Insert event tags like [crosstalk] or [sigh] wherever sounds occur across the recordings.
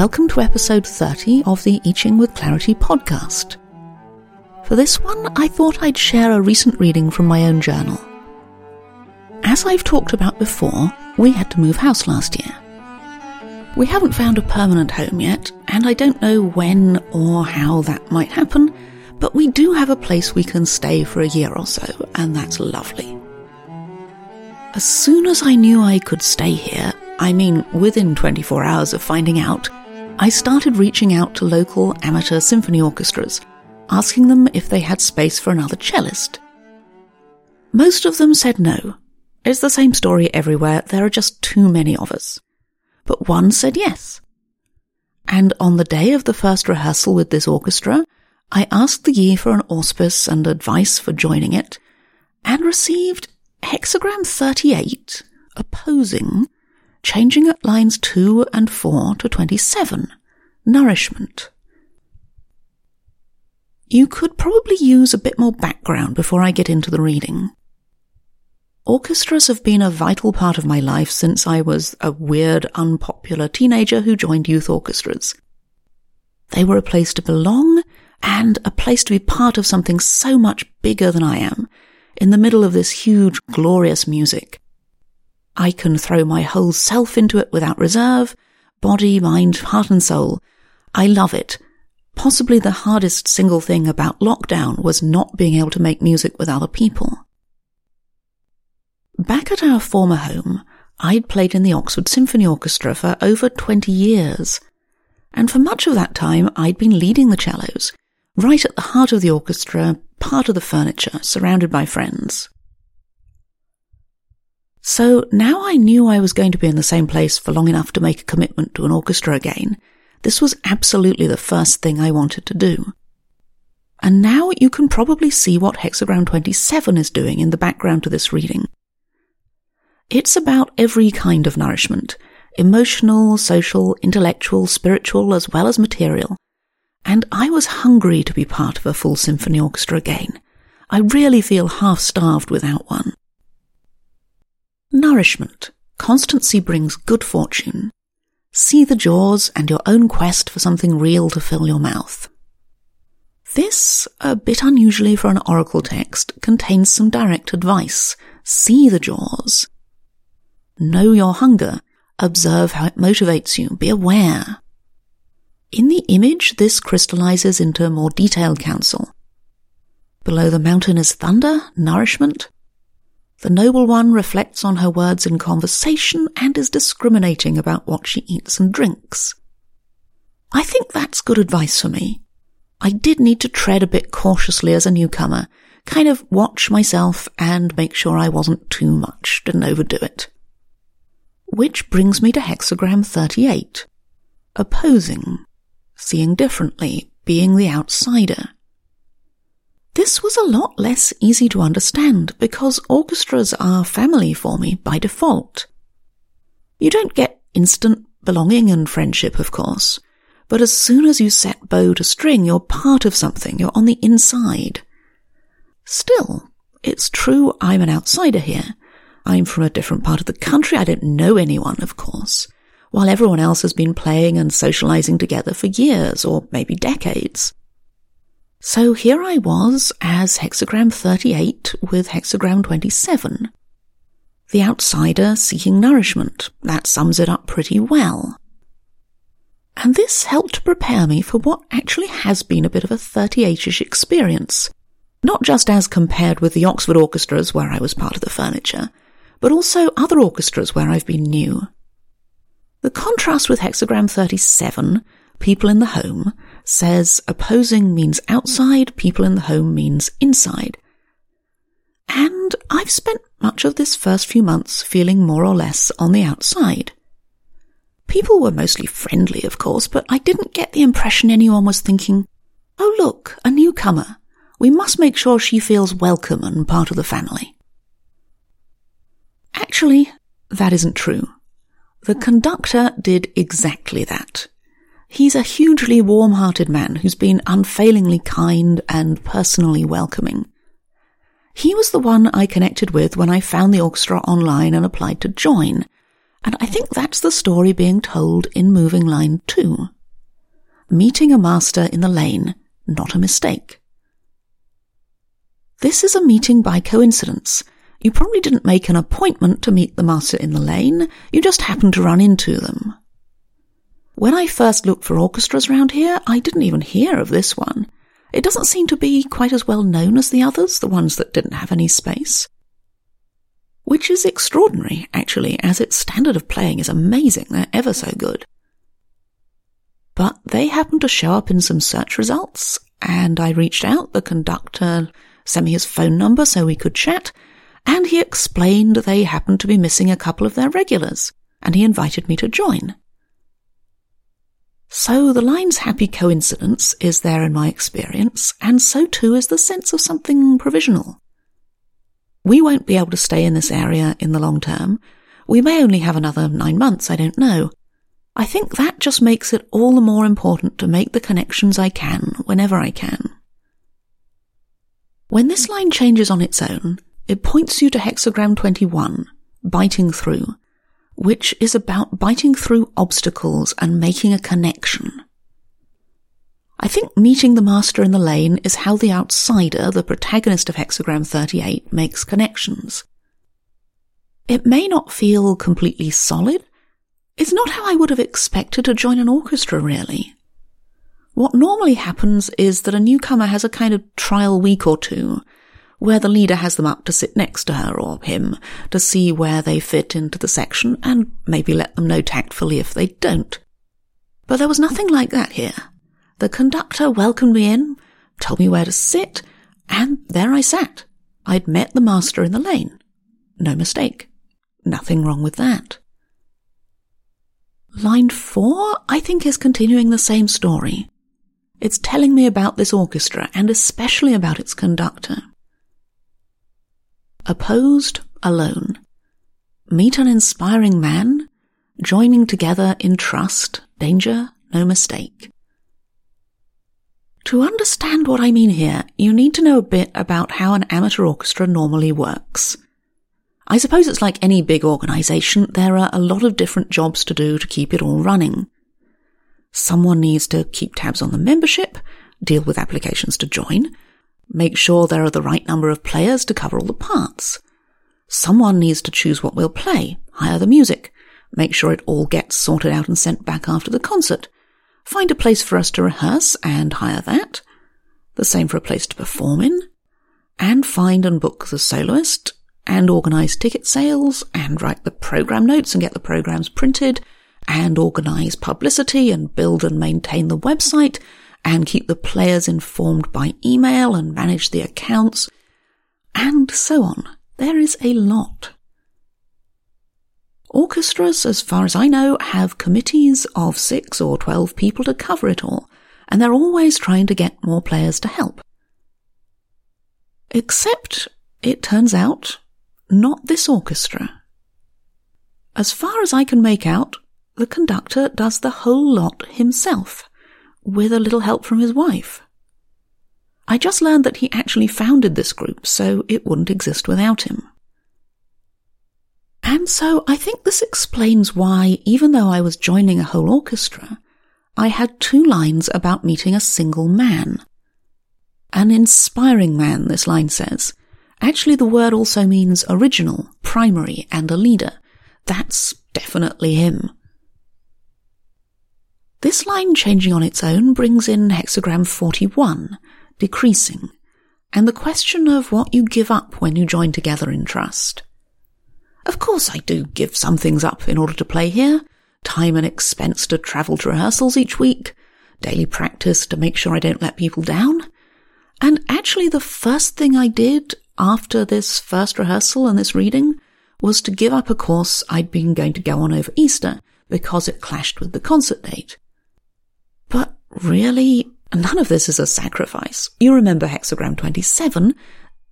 Welcome to episode 30 of the I Ching with Clarity podcast. For this one, I thought I'd share a recent reading from my own journal. As I've talked about before, we had to move house last year. We haven't found a permanent home yet, and I don't know when or how that might happen, but we do have a place we can stay for a year or so, and that's lovely. As soon as I knew I could stay here, I mean within 24 hours of finding out, I started reaching out to local amateur symphony orchestras, asking them if they had space for another cellist. Most of them said no. It's the same story everywhere, there are just too many of us. But one said yes. And on the day of the first rehearsal with this orchestra, I asked the Yi for an auspice and advice for joining it, and received hexagram 38, opposing, changing at lines 2 and 4 to 27. Nourishment. You could probably use a bit more background before I get into the reading. Orchestras have been a vital part of my life since I was a weird, unpopular teenager who joined youth orchestras. They were a place to belong and a place to be part of something so much bigger than I am, in the middle of this huge, glorious music. I can throw my whole self into it without reserve, body, mind, heart and soul. I love it. Possibly the hardest single thing about lockdown was not being able to make music with other people. Back at our former home, I'd played in the Oxford Symphony Orchestra for over 20 years. And for much of that time, I'd been leading the cellos, right at the heart of the orchestra, part of the furniture, surrounded by friends. So now I knew I was going to be in the same place for long enough to make a commitment to an orchestra again. This was absolutely the first thing I wanted to do. And now you can probably see what hexagram 27 is doing in the background to this reading. It's about every kind of nourishment emotional, social, intellectual, spiritual, as well as material. And I was hungry to be part of a full symphony orchestra again. I really feel half starved without one. Nourishment. Constancy brings good fortune. See the jaws and your own quest for something real to fill your mouth. This, a bit unusually for an oracle text, contains some direct advice. See the jaws. Know your hunger. Observe how it motivates you. Be aware. In the image, this crystallizes into more detailed counsel. Below the mountain is thunder, nourishment. The noble one reflects on her words in conversation and is discriminating about what she eats and drinks. I think that's good advice for me. I did need to tread a bit cautiously as a newcomer, kind of watch myself and make sure I wasn't too much, didn't overdo it. Which brings me to hexagram 38. Opposing seeing differently, being the outsider. This was a lot less easy to understand because orchestras are family for me by default. You don't get instant belonging and friendship, of course, but as soon as you set bow to string, you're part of something, you're on the inside. Still, it's true I'm an outsider here. I'm from a different part of the country, I don't know anyone, of course while everyone else has been playing and socializing together for years or maybe decades. So here I was as hexagram 38 with hexagram 27. The outsider seeking nourishment. That sums it up pretty well. And this helped prepare me for what actually has been a bit of a 38ish experience. Not just as compared with the Oxford orchestras where I was part of the furniture, but also other orchestras where I've been new. The contrast with hexagram 37, people in the home, says opposing means outside, people in the home means inside. And I've spent much of this first few months feeling more or less on the outside. People were mostly friendly, of course, but I didn't get the impression anyone was thinking, oh look, a newcomer. We must make sure she feels welcome and part of the family. Actually, that isn't true. The conductor did exactly that. He's a hugely warm-hearted man who's been unfailingly kind and personally welcoming. He was the one I connected with when I found the orchestra online and applied to join, And I think that's the story being told in Moving Line 2. Meeting a master in the lane, not a mistake. This is a meeting by coincidence. You probably didn't make an appointment to meet the master in the lane, you just happened to run into them. When I first looked for orchestras round here, I didn't even hear of this one. It doesn't seem to be quite as well known as the others, the ones that didn't have any space. Which is extraordinary, actually, as its standard of playing is amazing. They're ever so good. But they happened to show up in some search results, and I reached out. The conductor sent me his phone number so we could chat, and he explained they happened to be missing a couple of their regulars, and he invited me to join. So the line's happy coincidence is there in my experience, and so too is the sense of something provisional. We won't be able to stay in this area in the long term. We may only have another nine months, I don't know. I think that just makes it all the more important to make the connections I can whenever I can. When this line changes on its own, it points you to hexagram 21, biting through, which is about biting through obstacles and making a connection. I think meeting the master in the lane is how the outsider, the protagonist of Hexagram 38, makes connections. It may not feel completely solid. It's not how I would have expected to join an orchestra, really. What normally happens is that a newcomer has a kind of trial week or two where the leader has them up to sit next to her or him to see where they fit into the section and maybe let them know tactfully if they don't. But there was nothing like that here. The conductor welcomed me in, told me where to sit, and there I sat. I'd met the master in the lane. No mistake. Nothing wrong with that. Line four, I think, is continuing the same story. It's telling me about this orchestra and especially about its conductor. Opposed, alone. Meet an inspiring man, joining together in trust, danger, no mistake. To understand what I mean here, you need to know a bit about how an amateur orchestra normally works. I suppose it's like any big organization, there are a lot of different jobs to do to keep it all running. Someone needs to keep tabs on the membership, deal with applications to join, Make sure there are the right number of players to cover all the parts. Someone needs to choose what we'll play, hire the music, make sure it all gets sorted out and sent back after the concert, find a place for us to rehearse and hire that, the same for a place to perform in, and find and book the soloist, and organize ticket sales, and write the program notes and get the programs printed, and organize publicity and build and maintain the website, and keep the players informed by email and manage the accounts, and so on. There is a lot. Orchestras, as far as I know, have committees of six or twelve people to cover it all, and they're always trying to get more players to help. Except, it turns out, not this orchestra. As far as I can make out, the conductor does the whole lot himself with a little help from his wife. I just learned that he actually founded this group, so it wouldn't exist without him. And so I think this explains why, even though I was joining a whole orchestra, I had two lines about meeting a single man. An inspiring man, this line says. Actually, the word also means original, primary, and a leader. That's definitely him. This line changing on its own brings in hexagram 41, decreasing, and the question of what you give up when you join together in trust. Of course I do give some things up in order to play here. Time and expense to travel to rehearsals each week, daily practice to make sure I don't let people down. And actually the first thing I did after this first rehearsal and this reading was to give up a course I'd been going to go on over Easter because it clashed with the concert date. But really, none of this is a sacrifice. You remember hexagram 27.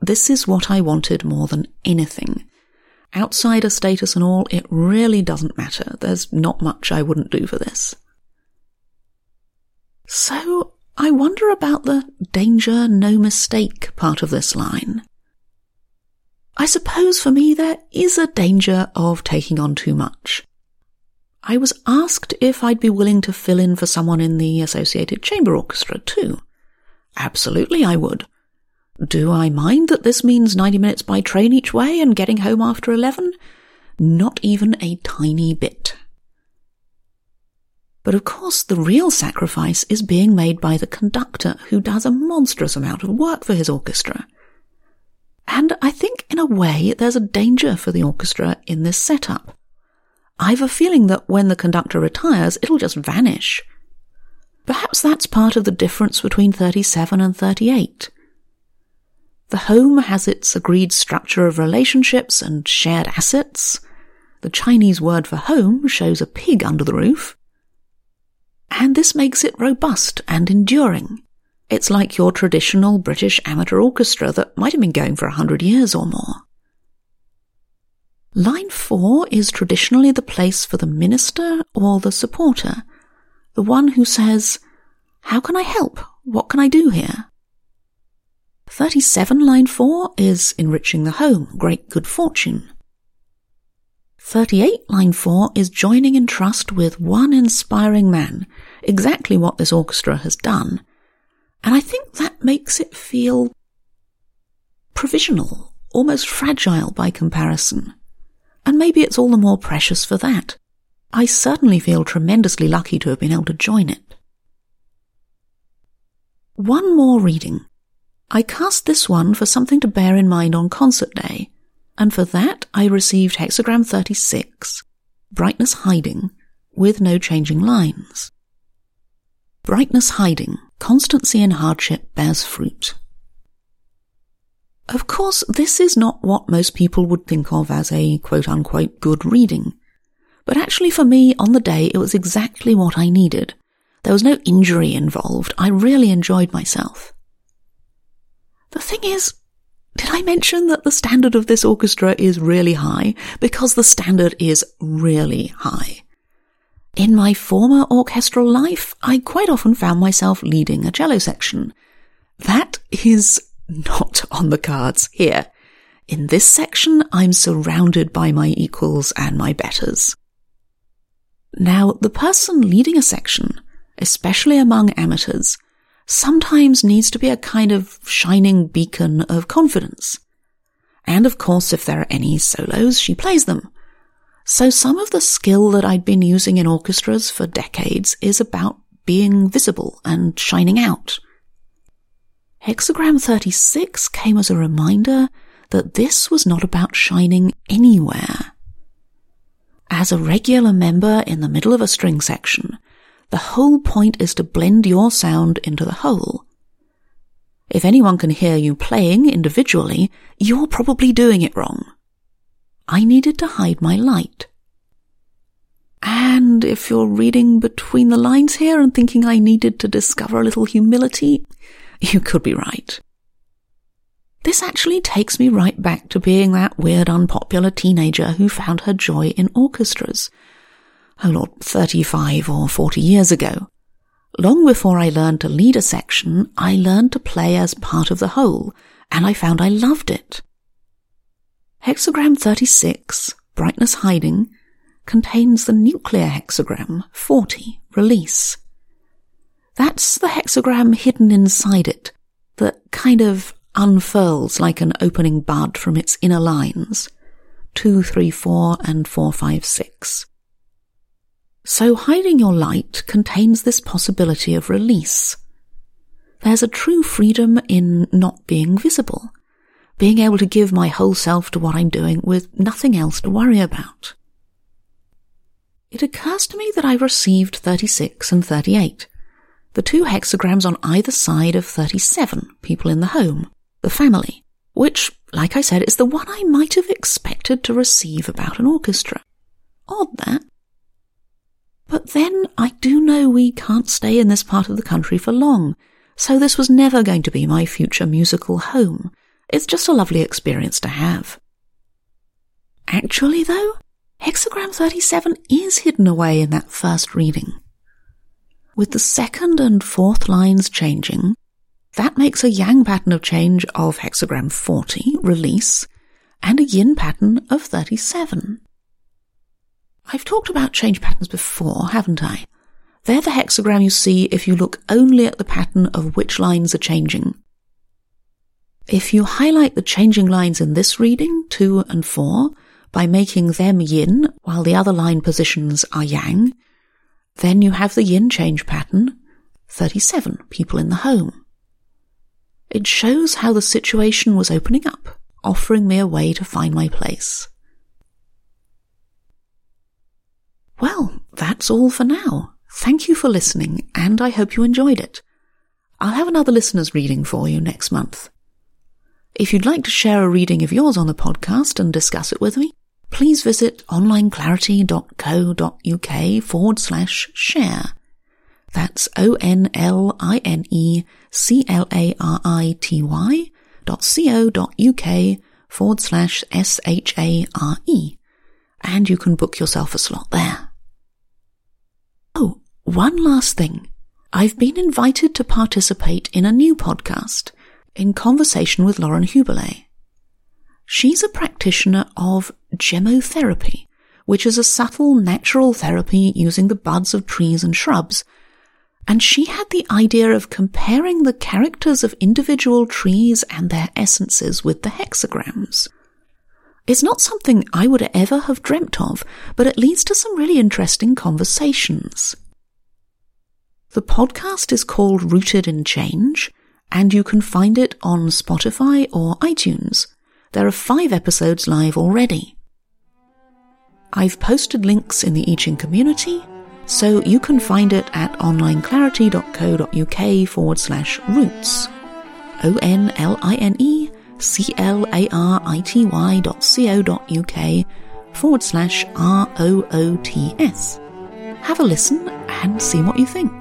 This is what I wanted more than anything. Outsider status and all, it really doesn't matter. There's not much I wouldn't do for this. So, I wonder about the danger, no mistake part of this line. I suppose for me there is a danger of taking on too much. I was asked if I'd be willing to fill in for someone in the Associated Chamber Orchestra too. Absolutely, I would. Do I mind that this means 90 minutes by train each way and getting home after 11? Not even a tiny bit. But of course, the real sacrifice is being made by the conductor, who does a monstrous amount of work for his orchestra. And I think, in a way, there's a danger for the orchestra in this setup. I've a feeling that when the conductor retires, it'll just vanish. Perhaps that's part of the difference between 37 and 38. The home has its agreed structure of relationships and shared assets. The Chinese word for home shows a pig under the roof. And this makes it robust and enduring. It's like your traditional British amateur orchestra that might have been going for a hundred years or more. Line four is traditionally the place for the minister or the supporter, the one who says, How can I help? What can I do here? 37 line 4 is enriching the home, great good fortune. 38 line 4 is joining in trust with one inspiring man, exactly what this orchestra has done. And I think that makes it feel provisional, almost fragile by comparison. And maybe it's all the more precious for that. I certainly feel tremendously lucky to have been able to join it. One more reading. I cast this one for something to bear in mind on concert day, and for that I received hexagram 36, brightness hiding, with no changing lines. Brightness hiding, constancy in hardship bears fruit. Of course, this is not what most people would think of as a quote unquote good reading. But actually for me, on the day, it was exactly what I needed. There was no injury involved. I really enjoyed myself. The thing is, did I mention that the standard of this orchestra is really high? Because the standard is really high. In my former orchestral life, I quite often found myself leading a cello section. That is not on the cards here. In this section, I'm surrounded by my equals and my betters. Now, the person leading a section, especially among amateurs, sometimes needs to be a kind of shining beacon of confidence. And of course, if there are any solos, she plays them. So some of the skill that I'd been using in orchestras for decades is about being visible and shining out. Hexagram 36 came as a reminder that this was not about shining anywhere. As a regular member in the middle of a string section, the whole point is to blend your sound into the whole. If anyone can hear you playing individually, you're probably doing it wrong. I needed to hide my light. And if you're reading between the lines here and thinking I needed to discover a little humility, [laughs] you could be right. This actually takes me right back to being that weird unpopular teenager who found her joy in orchestras. Oh lord, 35 or 40 years ago. Long before I learned to lead a section, I learned to play as part of the whole, and I found I loved it. Hexagram 36, brightness hiding, contains the nuclear hexagram 40, release. That's the hexagram hidden inside it that kind of unfurls like an opening bud from its inner lines. Two, three, four, and four, five, six. So hiding your light contains this possibility of release. There's a true freedom in not being visible, being able to give my whole self to what I'm doing with nothing else to worry about. It occurs to me that I've received 36 and 38 the two hexagrams on either side of 37, people in the home, the family, which, like I said, is the one I might have expected to receive about an orchestra. Odd that. But then I do know we can't stay in this part of the country for long, so this was never going to be my future musical home. It's just a lovely experience to have. Actually, though, hexagram 37 is hidden away in that first reading. With the second and fourth lines changing, that makes a yang pattern of change of hexagram 40, release, and a yin pattern of 37. I've talked about change patterns before, haven't I? They're the hexagram you see if you look only at the pattern of which lines are changing. If you highlight the changing lines in this reading, 2 and 4, by making them yin while the other line positions are yang, then you have the yin change pattern, 37 people in the home. It shows how the situation was opening up, offering me a way to find my place. Well, that's all for now. Thank you for listening, and I hope you enjoyed it. I'll have another listener's reading for you next month. If you'd like to share a reading of yours on the podcast and discuss it with me, please visit onlineclarity.co.uk forward slash share. That's O-N-L-I-N-E-C-L-A-R-I-T-Y dot co.uk forward slash S-H-A-R-E. And you can book yourself a slot there. Oh, one last thing. I've been invited to participate in a new podcast in conversation with Lauren Hubele. She's a practitioner of gemmotherapy, which is a subtle natural therapy using the buds of trees and shrubs. And she had the idea of comparing the characters of individual trees and their essences with the hexagrams. It's not something I would ever have dreamt of, but it leads to some really interesting conversations. The podcast is called Rooted in Change, and you can find it on Spotify or iTunes. There are five episodes live already. I've posted links in the I Ching community, so you can find it at onlineclarity.co.uk forward slash roots. O N L I N E C L A R I T Y dot C O dot UK forward slash R O O T S. Have a listen and see what you think.